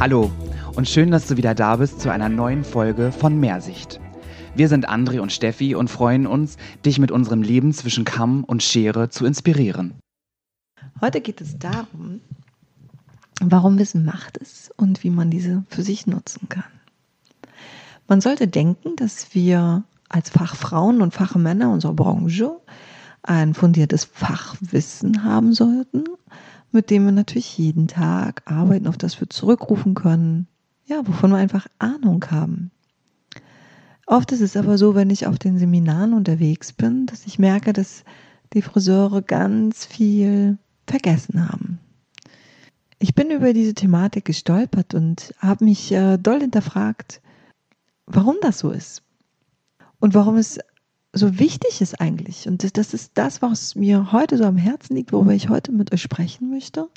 Hallo und schön, dass du wieder da bist zu einer neuen Folge von Mehrsicht. Wir sind André und Steffi und freuen uns, dich mit unserem Leben zwischen Kamm und Schere zu inspirieren. Heute geht es darum, warum Wissen Macht ist und wie man diese für sich nutzen kann. Man sollte denken, dass wir als Fachfrauen und Fachmänner unserer Branche ein fundiertes Fachwissen haben sollten, mit dem wir natürlich jeden Tag arbeiten, auf das wir zurückrufen können, ja, wovon wir einfach Ahnung haben. Oft ist es aber so, wenn ich auf den Seminaren unterwegs bin, dass ich merke, dass die Friseure ganz viel vergessen haben. Ich bin über diese Thematik gestolpert und habe mich äh, doll hinterfragt, warum das so ist und warum es so wichtig ist eigentlich. Und das ist das, was mir heute so am Herzen liegt, worüber ich heute mit euch sprechen möchte,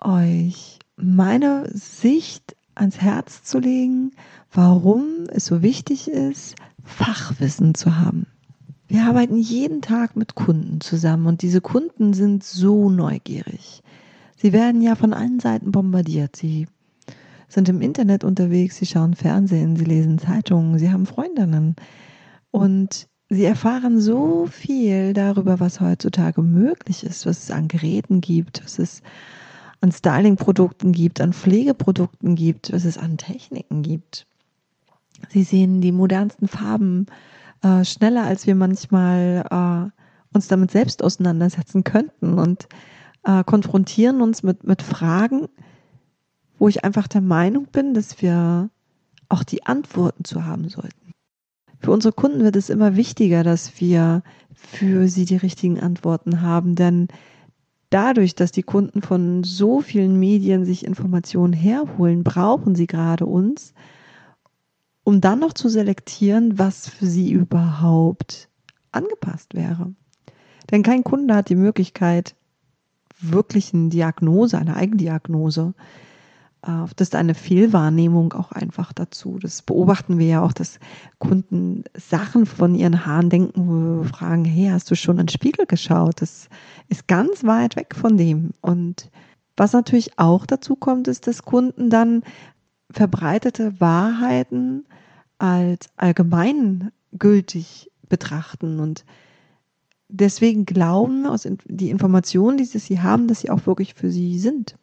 euch meine Sicht ans Herz zu legen, warum es so wichtig ist, Fachwissen zu haben. Wir arbeiten jeden Tag mit Kunden zusammen und diese Kunden sind so neugierig. Sie werden ja von allen Seiten bombardiert. Sie sind im Internet unterwegs, sie schauen Fernsehen, sie lesen Zeitungen, sie haben Freundinnen und sie erfahren so viel darüber, was heutzutage möglich ist, was es an Geräten gibt, was es an Styling-Produkten gibt, an Pflegeprodukten gibt, was es an Techniken gibt. Sie sehen die modernsten Farben äh, schneller, als wir manchmal äh, uns damit selbst auseinandersetzen könnten und äh, konfrontieren uns mit, mit Fragen, wo ich einfach der Meinung bin, dass wir auch die Antworten zu haben sollten. Für unsere Kunden wird es immer wichtiger, dass wir für sie die richtigen Antworten haben, denn dadurch, dass die Kunden von so vielen Medien sich Informationen herholen, brauchen sie gerade uns, um dann noch zu selektieren, was für sie überhaupt angepasst wäre. Denn kein Kunde hat die Möglichkeit, wirklich eine Diagnose, eine Eigendiagnose das ist eine Fehlwahrnehmung auch einfach dazu. Das beobachten wir ja auch, dass Kunden Sachen von ihren Haaren denken, wo wir fragen, hey, hast du schon in den Spiegel geschaut? Das ist ganz weit weg von dem. Und was natürlich auch dazu kommt, ist, dass Kunden dann verbreitete Wahrheiten als allgemeingültig betrachten und deswegen glauben, aus die Informationen, die sie haben, dass sie auch wirklich für sie sind.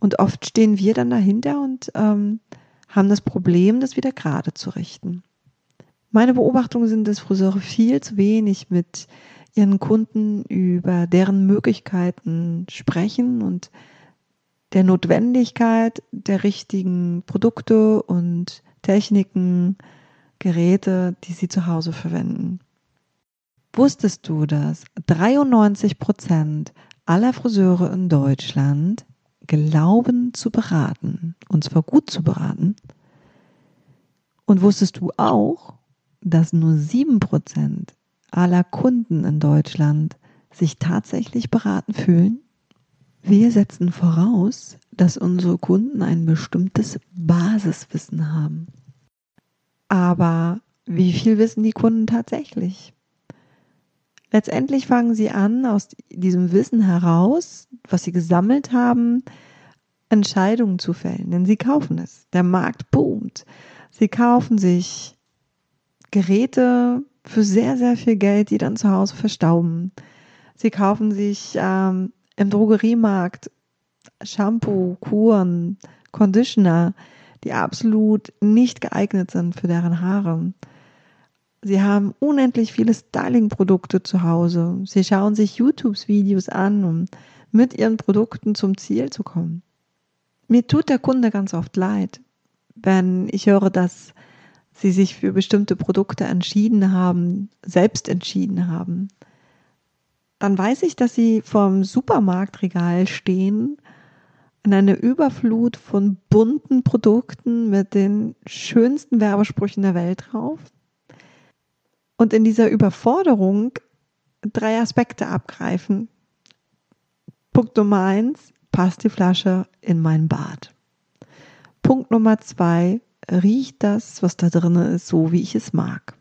Und oft stehen wir dann dahinter und ähm, haben das Problem, das wieder gerade zu richten. Meine Beobachtungen sind, dass Friseure viel zu wenig mit ihren Kunden über deren Möglichkeiten sprechen und der Notwendigkeit der richtigen Produkte und Techniken, Geräte, die sie zu Hause verwenden. Wusstest du, dass 93 Prozent aller Friseure in Deutschland glauben zu beraten, und zwar gut zu beraten. Und wusstest du auch, dass nur sieben Prozent aller Kunden in Deutschland sich tatsächlich beraten fühlen? Wir setzen voraus, dass unsere Kunden ein bestimmtes Basiswissen haben. Aber wie viel wissen die Kunden tatsächlich? Letztendlich fangen sie an, aus diesem Wissen heraus, was sie gesammelt haben, Entscheidungen zu fällen, denn sie kaufen es. Der Markt boomt. Sie kaufen sich Geräte für sehr, sehr viel Geld, die dann zu Hause verstauben. Sie kaufen sich ähm, im Drogeriemarkt Shampoo, Kuren, Conditioner, die absolut nicht geeignet sind für deren Haare. Sie haben unendlich viele Styling-Produkte zu Hause. Sie schauen sich YouTube-Videos an, um mit ihren Produkten zum Ziel zu kommen. Mir tut der Kunde ganz oft leid, wenn ich höre, dass sie sich für bestimmte Produkte entschieden haben, selbst entschieden haben. Dann weiß ich, dass sie vorm Supermarktregal stehen in einer Überflut von bunten Produkten mit den schönsten Werbesprüchen der Welt drauf und in dieser Überforderung drei Aspekte abgreifen. Punkt Nummer eins, passt die Flasche in mein Bad. Punkt Nummer zwei, riecht das, was da drin ist, so wie ich es mag.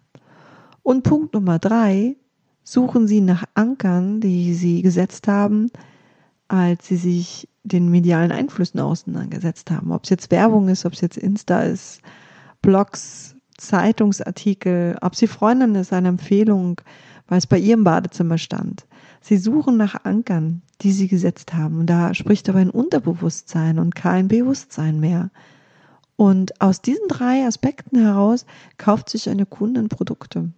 Und Punkt Nummer drei, suchen sie nach Ankern, die sie gesetzt haben, als sie sich den medialen Einflüssen auseinandergesetzt haben. Ob es jetzt Werbung ist, ob es jetzt Insta ist, Blogs, Zeitungsartikel, ob sie Freundin ist, eine Empfehlung, weil es bei ihr im Badezimmer stand. Sie suchen nach Ankern, die sie gesetzt haben. Und da spricht aber ein Unterbewusstsein und kein Bewusstsein mehr. Und aus diesen drei Aspekten heraus kauft sich eine Kundin Produkte.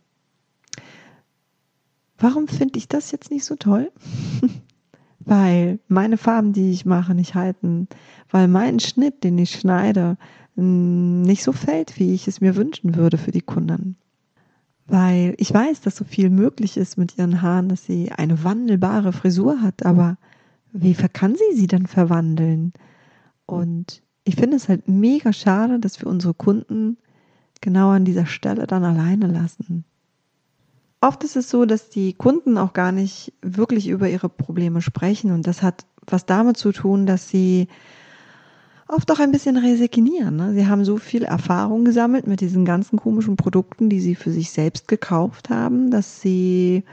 Warum finde ich das jetzt nicht so toll? weil meine Farben, die ich mache, nicht halten, weil mein Schnitt, den ich schneide, nicht so fällt, wie ich es mir wünschen würde für die Kunden. Weil ich weiß, dass so viel möglich ist mit ihren Haaren, dass sie eine wandelbare Frisur hat, aber wie kann sie sie dann verwandeln? Und ich finde es halt mega schade, dass wir unsere Kunden genau an dieser Stelle dann alleine lassen. Oft ist es so, dass die Kunden auch gar nicht wirklich über ihre Probleme sprechen und das hat was damit zu tun, dass sie oft auch ein bisschen resignieren. Ne? Sie haben so viel Erfahrung gesammelt mit diesen ganzen komischen Produkten, die sie für sich selbst gekauft haben, dass sie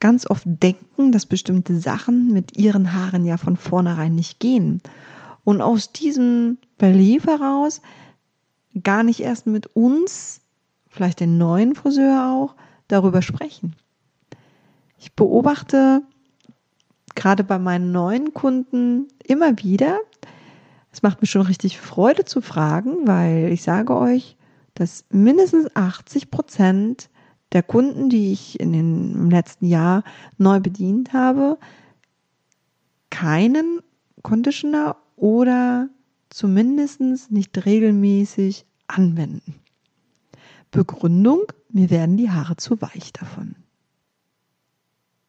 ganz oft denken, dass bestimmte Sachen mit ihren Haaren ja von vornherein nicht gehen. Und aus diesem Belief heraus gar nicht erst mit uns, vielleicht den neuen Friseur auch, darüber sprechen. Ich beobachte gerade bei meinen neuen Kunden immer wieder, es macht mir schon richtig Freude zu fragen, weil ich sage euch, dass mindestens 80 Prozent der Kunden, die ich in den, im letzten Jahr neu bedient habe, keinen Conditioner oder zumindest nicht regelmäßig anwenden. Begründung, mir werden die Haare zu weich davon.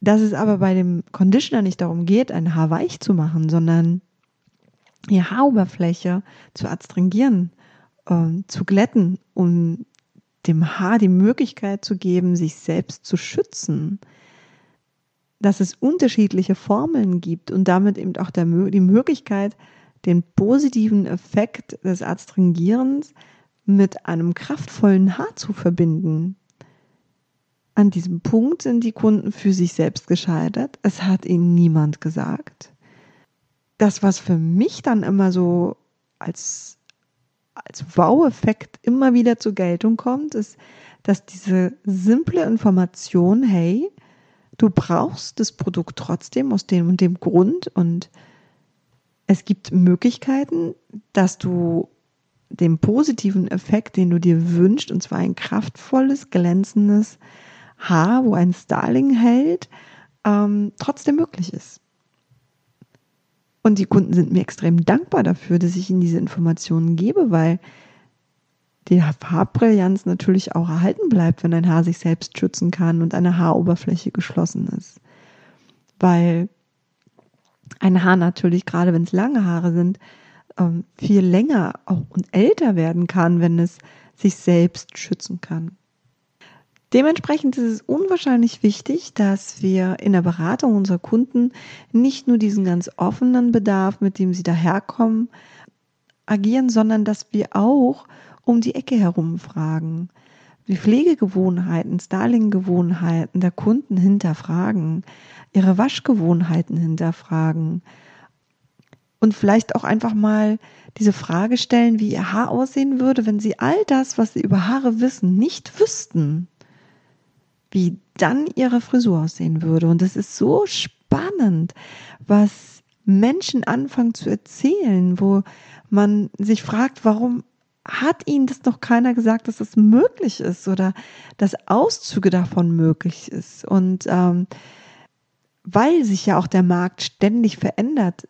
Dass es aber bei dem Conditioner nicht darum geht, ein Haar weich zu machen, sondern die Haaroberfläche zu adstringieren, äh, zu glätten, um dem Haar die Möglichkeit zu geben, sich selbst zu schützen. Dass es unterschiedliche Formeln gibt und damit eben auch der, die Möglichkeit, den positiven Effekt des Adstringierens mit einem kraftvollen Haar zu verbinden. An diesem Punkt sind die Kunden für sich selbst gescheitert. Es hat ihnen niemand gesagt. Das, was für mich dann immer so als, als Wow-Effekt immer wieder zur Geltung kommt, ist, dass diese simple Information, hey, du brauchst das Produkt trotzdem aus dem und dem Grund und es gibt Möglichkeiten, dass du dem positiven Effekt, den du dir wünschst, und zwar ein kraftvolles, glänzendes Haar, wo ein Styling hält, ähm, trotzdem möglich ist. Und die Kunden sind mir extrem dankbar dafür, dass ich ihnen diese Informationen gebe, weil die Farbbrillanz natürlich auch erhalten bleibt, wenn ein Haar sich selbst schützen kann und eine Haaroberfläche geschlossen ist. Weil ein Haar natürlich, gerade wenn es lange Haare sind, ähm, viel länger auch und älter werden kann, wenn es sich selbst schützen kann. Dementsprechend ist es unwahrscheinlich wichtig, dass wir in der Beratung unserer Kunden nicht nur diesen ganz offenen Bedarf, mit dem sie daherkommen, agieren, sondern dass wir auch um die Ecke herum fragen. Die Pflegegewohnheiten, Styling-Gewohnheiten der Kunden hinterfragen, ihre Waschgewohnheiten hinterfragen, und vielleicht auch einfach mal diese Frage stellen, wie ihr Haar aussehen würde, wenn sie all das, was sie über Haare wissen, nicht wüssten, wie dann ihre Frisur aussehen würde. Und es ist so spannend, was Menschen anfangen zu erzählen, wo man sich fragt, warum hat ihnen das noch keiner gesagt, dass das möglich ist oder dass Auszüge davon möglich ist. Und ähm, weil sich ja auch der Markt ständig verändert,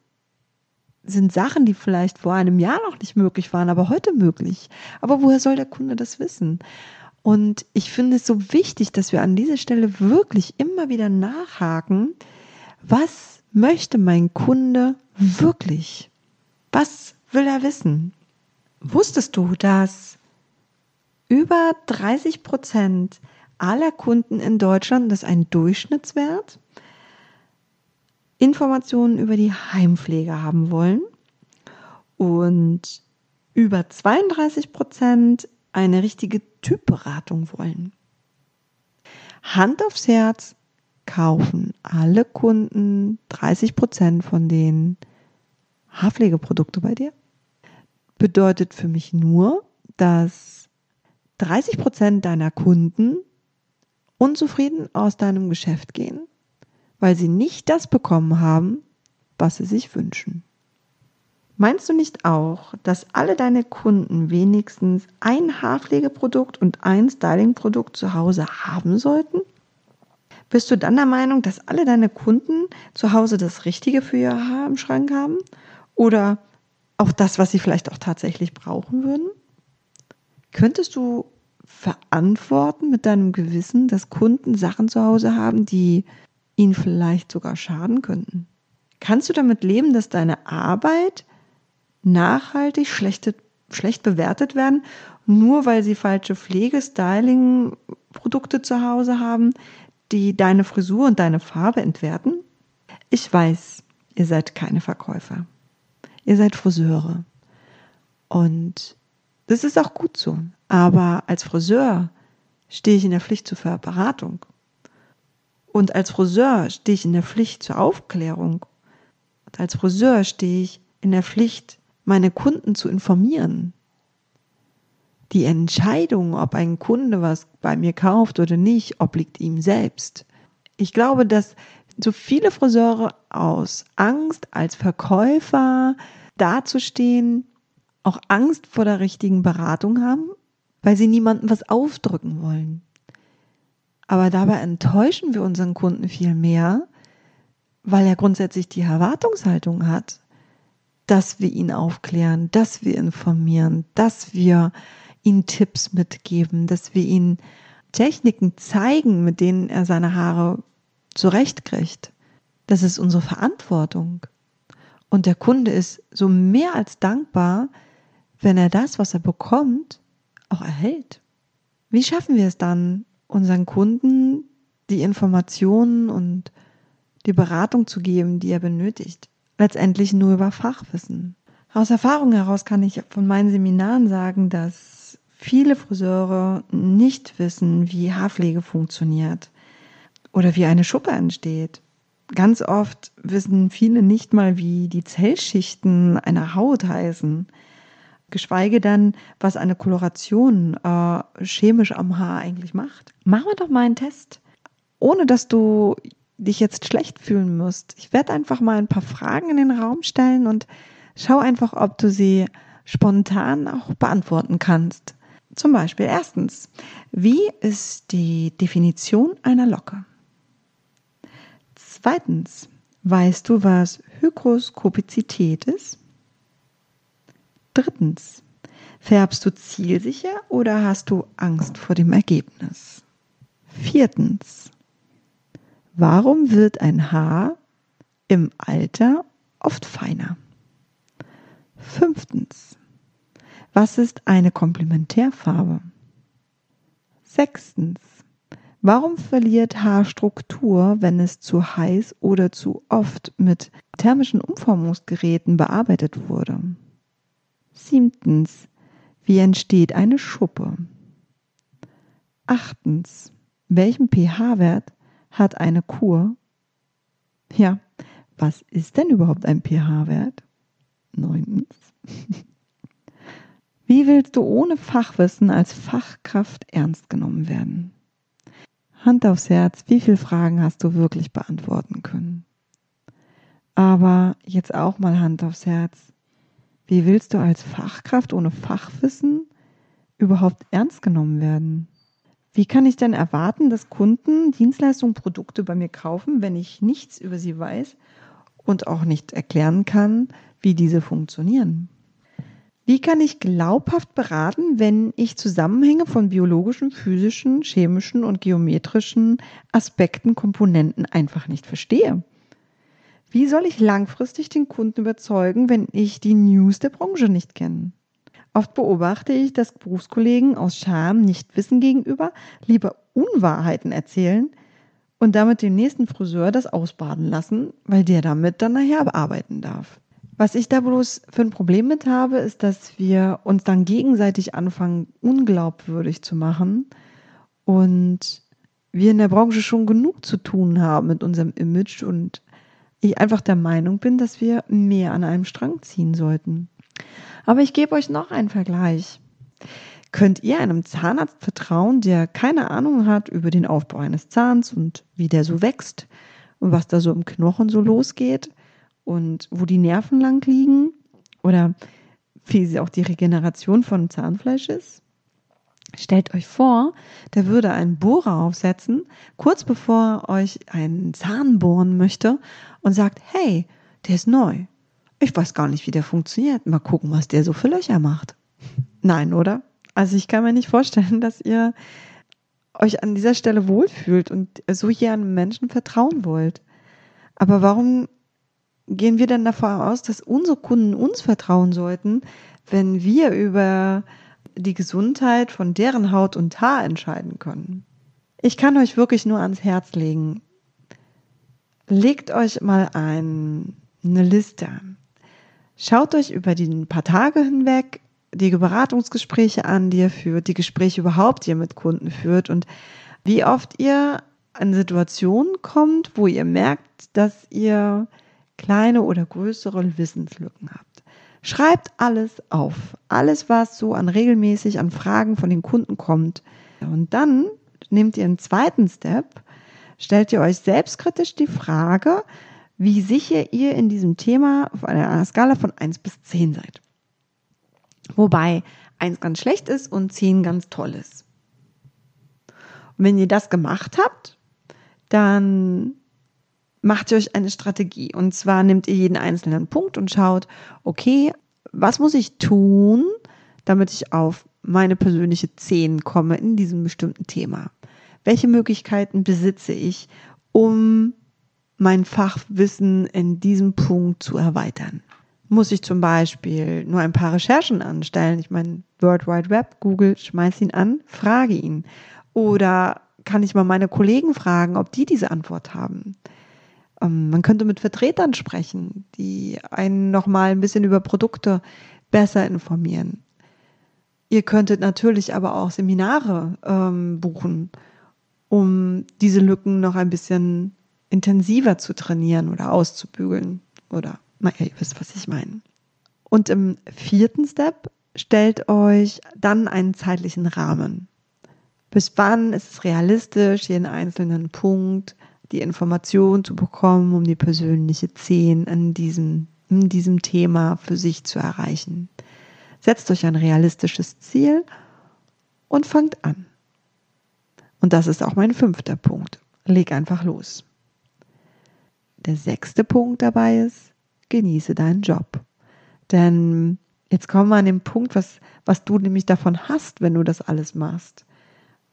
sind Sachen, die vielleicht vor einem Jahr noch nicht möglich waren, aber heute möglich. Aber woher soll der Kunde das wissen? Und ich finde es so wichtig, dass wir an dieser Stelle wirklich immer wieder nachhaken, was möchte mein Kunde wirklich? Was will er wissen? Wusstest du, dass über 30 Prozent aller Kunden in Deutschland, das ist ein Durchschnittswert, Informationen über die Heimpflege haben wollen und über 32 Prozent eine richtige Typberatung wollen. Hand aufs Herz, kaufen alle Kunden 30 Prozent von den Haarpflegeprodukte bei dir? Bedeutet für mich nur, dass 30 Prozent deiner Kunden unzufrieden aus deinem Geschäft gehen, weil sie nicht das bekommen haben, was sie sich wünschen. Meinst du nicht auch, dass alle deine Kunden wenigstens ein Haarpflegeprodukt und ein Stylingprodukt zu Hause haben sollten? Bist du dann der Meinung, dass alle deine Kunden zu Hause das Richtige für ihr Haar im Schrank haben? Oder auch das, was sie vielleicht auch tatsächlich brauchen würden? Könntest du verantworten mit deinem Gewissen, dass Kunden Sachen zu Hause haben, die ihnen vielleicht sogar schaden könnten? Kannst du damit leben, dass deine Arbeit nachhaltig schlechte, schlecht bewertet werden, nur weil sie falsche Pflege, Styling, Produkte zu Hause haben, die deine Frisur und deine Farbe entwerten? Ich weiß, ihr seid keine Verkäufer. Ihr seid Friseure. Und das ist auch gut so. Aber als Friseur stehe ich in der Pflicht zur Beratung. Und als Friseur stehe ich in der Pflicht zur Aufklärung und als Friseur stehe ich in der Pflicht, meine Kunden zu informieren. Die Entscheidung, ob ein Kunde was bei mir kauft oder nicht, obliegt ihm selbst. Ich glaube, dass so viele Friseure aus Angst als Verkäufer dazustehen, auch Angst vor der richtigen Beratung haben, weil sie niemandem was aufdrücken wollen. Aber dabei enttäuschen wir unseren Kunden viel mehr, weil er grundsätzlich die Erwartungshaltung hat, dass wir ihn aufklären, dass wir informieren, dass wir ihm Tipps mitgeben, dass wir ihm Techniken zeigen, mit denen er seine Haare zurechtkriegt. Das ist unsere Verantwortung. Und der Kunde ist so mehr als dankbar, wenn er das, was er bekommt, auch erhält. Wie schaffen wir es dann, unseren Kunden die Informationen und die Beratung zu geben, die er benötigt. Letztendlich nur über Fachwissen. Aus Erfahrung heraus kann ich von meinen Seminaren sagen, dass viele Friseure nicht wissen, wie Haarpflege funktioniert oder wie eine Schuppe entsteht. Ganz oft wissen viele nicht mal, wie die Zellschichten einer Haut heißen, geschweige dann, was eine Koloration äh, chemisch am Haar eigentlich macht. Machen wir doch mal einen Test, ohne dass du dich jetzt schlecht fühlen musst. Ich werde einfach mal ein paar Fragen in den Raum stellen und schau einfach, ob du sie spontan auch beantworten kannst. Zum Beispiel erstens, wie ist die Definition einer Locke? Zweitens, weißt du, was Hygroskopizität ist? Drittens, färbst du zielsicher oder hast du Angst vor dem Ergebnis? Viertens, Warum wird ein Haar im Alter oft feiner? Fünftens. Was ist eine Komplementärfarbe? Sechstens. Warum verliert Haarstruktur, wenn es zu heiß oder zu oft mit thermischen Umformungsgeräten bearbeitet wurde? Siebtens. Wie entsteht eine Schuppe? Achtens. Welchen pH-Wert hat eine Kur. Ja, was ist denn überhaupt ein pH-Wert? Neuntens. Wie willst du ohne Fachwissen als Fachkraft ernst genommen werden? Hand aufs Herz, wie viele Fragen hast du wirklich beantworten können? Aber jetzt auch mal Hand aufs Herz. Wie willst du als Fachkraft ohne Fachwissen überhaupt ernst genommen werden? Wie kann ich denn erwarten, dass Kunden Dienstleistungen, Produkte bei mir kaufen, wenn ich nichts über sie weiß und auch nicht erklären kann, wie diese funktionieren? Wie kann ich glaubhaft beraten, wenn ich Zusammenhänge von biologischen, physischen, chemischen und geometrischen Aspekten, Komponenten einfach nicht verstehe? Wie soll ich langfristig den Kunden überzeugen, wenn ich die News der Branche nicht kenne? Oft beobachte ich, dass Berufskollegen aus Scham, Nichtwissen gegenüber lieber Unwahrheiten erzählen und damit den nächsten Friseur das ausbaden lassen, weil der damit dann nachher bearbeiten darf. Was ich da bloß für ein Problem mit habe, ist, dass wir uns dann gegenseitig anfangen, unglaubwürdig zu machen und wir in der Branche schon genug zu tun haben mit unserem Image und ich einfach der Meinung bin, dass wir mehr an einem Strang ziehen sollten. Aber ich gebe euch noch einen Vergleich. Könnt ihr einem Zahnarzt vertrauen, der keine Ahnung hat über den Aufbau eines Zahns und wie der so wächst und was da so im Knochen so losgeht und wo die Nerven lang liegen oder wie auch die Regeneration von Zahnfleisch ist? Stellt euch vor, der würde einen Bohrer aufsetzen, kurz bevor euch einen Zahn bohren möchte und sagt, hey, der ist neu. Ich weiß gar nicht, wie der funktioniert. Mal gucken, was der so für Löcher macht. Nein, oder? Also ich kann mir nicht vorstellen, dass ihr euch an dieser Stelle wohlfühlt und so hier einem Menschen vertrauen wollt. Aber warum gehen wir denn davon aus, dass unsere Kunden uns vertrauen sollten, wenn wir über die Gesundheit von deren Haut und Haar entscheiden können? Ich kann euch wirklich nur ans Herz legen. Legt euch mal ein, eine Liste. Schaut euch über die paar Tage hinweg die Beratungsgespräche an, die ihr führt, die Gespräche überhaupt, die ihr mit Kunden führt und wie oft ihr an Situationen kommt, wo ihr merkt, dass ihr kleine oder größere Wissenslücken habt. Schreibt alles auf. Alles, was so an regelmäßig an Fragen von den Kunden kommt. Und dann nehmt ihr einen zweiten Step, stellt ihr euch selbstkritisch die Frage, wie sicher ihr in diesem Thema auf einer Skala von 1 bis 10 seid. Wobei 1 ganz schlecht ist und 10 ganz toll ist. Und wenn ihr das gemacht habt, dann macht ihr euch eine Strategie. Und zwar nehmt ihr jeden einzelnen Punkt und schaut, okay, was muss ich tun, damit ich auf meine persönliche 10 komme in diesem bestimmten Thema? Welche Möglichkeiten besitze ich, um mein Fachwissen in diesem Punkt zu erweitern? Muss ich zum Beispiel nur ein paar Recherchen anstellen? Ich meine, World Wide Web, Google, schmeiß ihn an, frage ihn. Oder kann ich mal meine Kollegen fragen, ob die diese Antwort haben? Ähm, man könnte mit Vertretern sprechen, die einen nochmal ein bisschen über Produkte besser informieren. Ihr könntet natürlich aber auch Seminare ähm, buchen, um diese Lücken noch ein bisschen intensiver zu trainieren oder auszubügeln. Oder, naja, ihr wisst, was ich meine. Und im vierten Step stellt euch dann einen zeitlichen Rahmen. Bis wann ist es realistisch, jeden einzelnen Punkt die Information zu bekommen, um die persönliche Zehn in diesem, in diesem Thema für sich zu erreichen. Setzt euch ein realistisches Ziel und fangt an. Und das ist auch mein fünfter Punkt. Leg einfach los. Der sechste Punkt dabei ist, genieße deinen Job. Denn jetzt kommen wir an den Punkt, was, was du nämlich davon hast, wenn du das alles machst.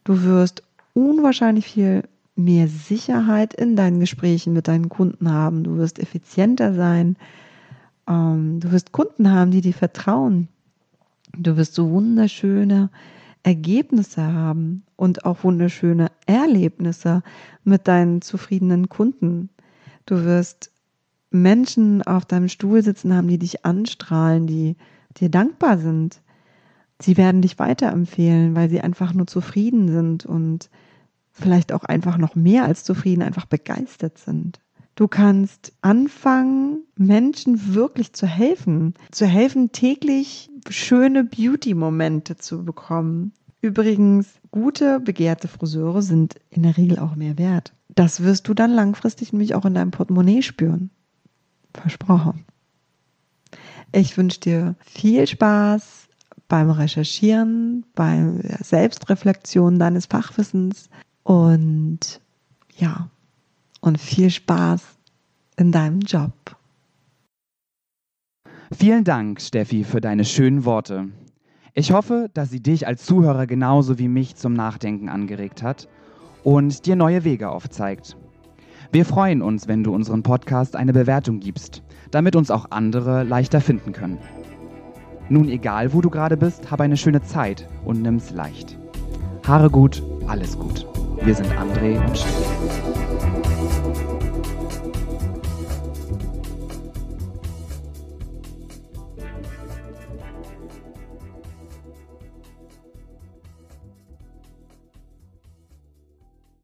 Du wirst unwahrscheinlich viel mehr Sicherheit in deinen Gesprächen mit deinen Kunden haben. Du wirst effizienter sein. Ähm, du wirst Kunden haben, die dir vertrauen. Du wirst so wunderschöne Ergebnisse haben und auch wunderschöne Erlebnisse mit deinen zufriedenen Kunden. Du wirst Menschen auf deinem Stuhl sitzen haben, die dich anstrahlen, die dir dankbar sind. Sie werden dich weiterempfehlen, weil sie einfach nur zufrieden sind und vielleicht auch einfach noch mehr als zufrieden, einfach begeistert sind. Du kannst anfangen, Menschen wirklich zu helfen, zu helfen, täglich schöne Beauty-Momente zu bekommen. Übrigens, gute, begehrte Friseure sind in der Regel auch mehr wert. Das wirst du dann langfristig nämlich auch in deinem Portemonnaie spüren. Versprochen. Ich wünsche dir viel Spaß beim Recherchieren, bei Selbstreflexion deines Fachwissens und ja, und viel Spaß in deinem Job. Vielen Dank, Steffi, für deine schönen Worte. Ich hoffe, dass sie dich als Zuhörer genauso wie mich zum Nachdenken angeregt hat und dir neue Wege aufzeigt. Wir freuen uns, wenn du unseren Podcast eine Bewertung gibst, damit uns auch andere leichter finden können. Nun egal, wo du gerade bist, hab eine schöne Zeit und nimm's leicht. Haare gut, alles gut. Wir sind André und Stefan.